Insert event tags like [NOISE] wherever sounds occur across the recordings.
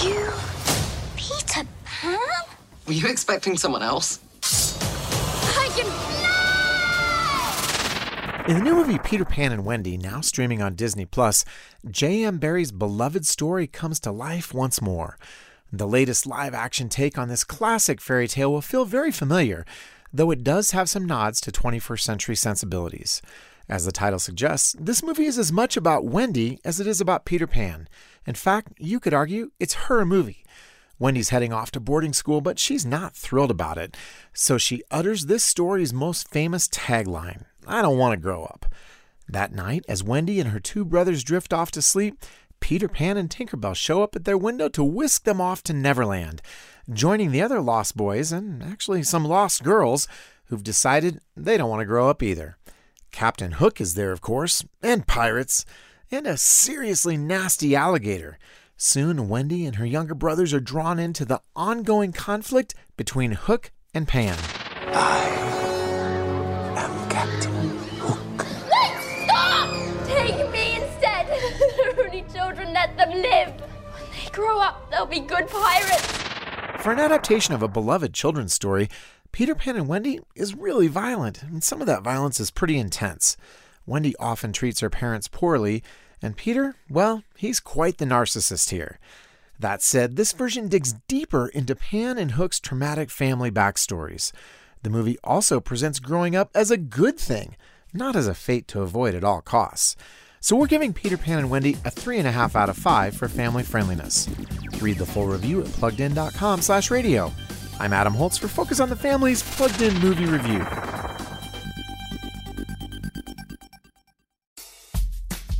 you Peter Pan? Were you expecting someone else? I can fly! In the new movie Peter Pan and Wendy, now streaming on Disney Plus, J.M. Barrie's beloved story comes to life once more. The latest live action take on this classic fairy tale will feel very familiar, though it does have some nods to 21st century sensibilities. As the title suggests, this movie is as much about Wendy as it is about Peter Pan. In fact, you could argue it's her movie. Wendy's heading off to boarding school, but she's not thrilled about it. So she utters this story's most famous tagline I don't want to grow up. That night, as Wendy and her two brothers drift off to sleep, Peter Pan and Tinkerbell show up at their window to whisk them off to Neverland, joining the other lost boys and actually some lost girls who've decided they don't want to grow up either. Captain Hook is there, of course, and pirates, and a seriously nasty alligator. Soon, Wendy and her younger brothers are drawn into the ongoing conflict between Hook and Pan. I am Captain Hook. Stop! Take me instead. [LAUGHS] They're only children, let them live. When they grow up, they'll be good pirates. For an adaptation of a beloved children's story, Peter Pan and Wendy is really violent, and some of that violence is pretty intense. Wendy often treats her parents poorly, and Peter, well, he's quite the narcissist here. That said, this version digs deeper into Pan and Hook's traumatic family backstories. The movie also presents growing up as a good thing, not as a fate to avoid at all costs. So we're giving Peter Pan and Wendy a 3.5 out of 5 for family friendliness. Read the full review at pluggedin.com slash radio. I'm Adam Holz for Focus on the Family's Plugged In Movie Review.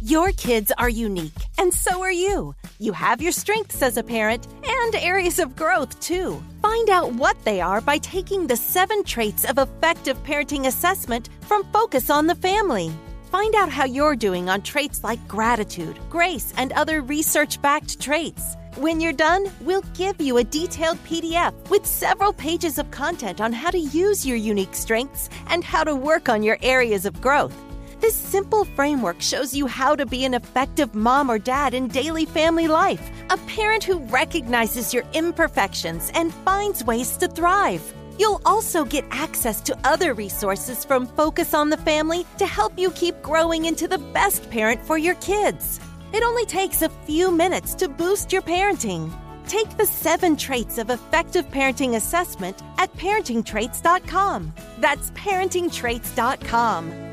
Your kids are unique, and so are you. You have your strengths as a parent and areas of growth, too. Find out what they are by taking the seven traits of effective parenting assessment from Focus on the Family. Find out how you're doing on traits like gratitude, grace, and other research backed traits. When you're done, we'll give you a detailed PDF with several pages of content on how to use your unique strengths and how to work on your areas of growth. This simple framework shows you how to be an effective mom or dad in daily family life, a parent who recognizes your imperfections and finds ways to thrive. You'll also get access to other resources from Focus on the Family to help you keep growing into the best parent for your kids. It only takes a few minutes to boost your parenting. Take the seven traits of effective parenting assessment at parentingtraits.com. That's parentingtraits.com.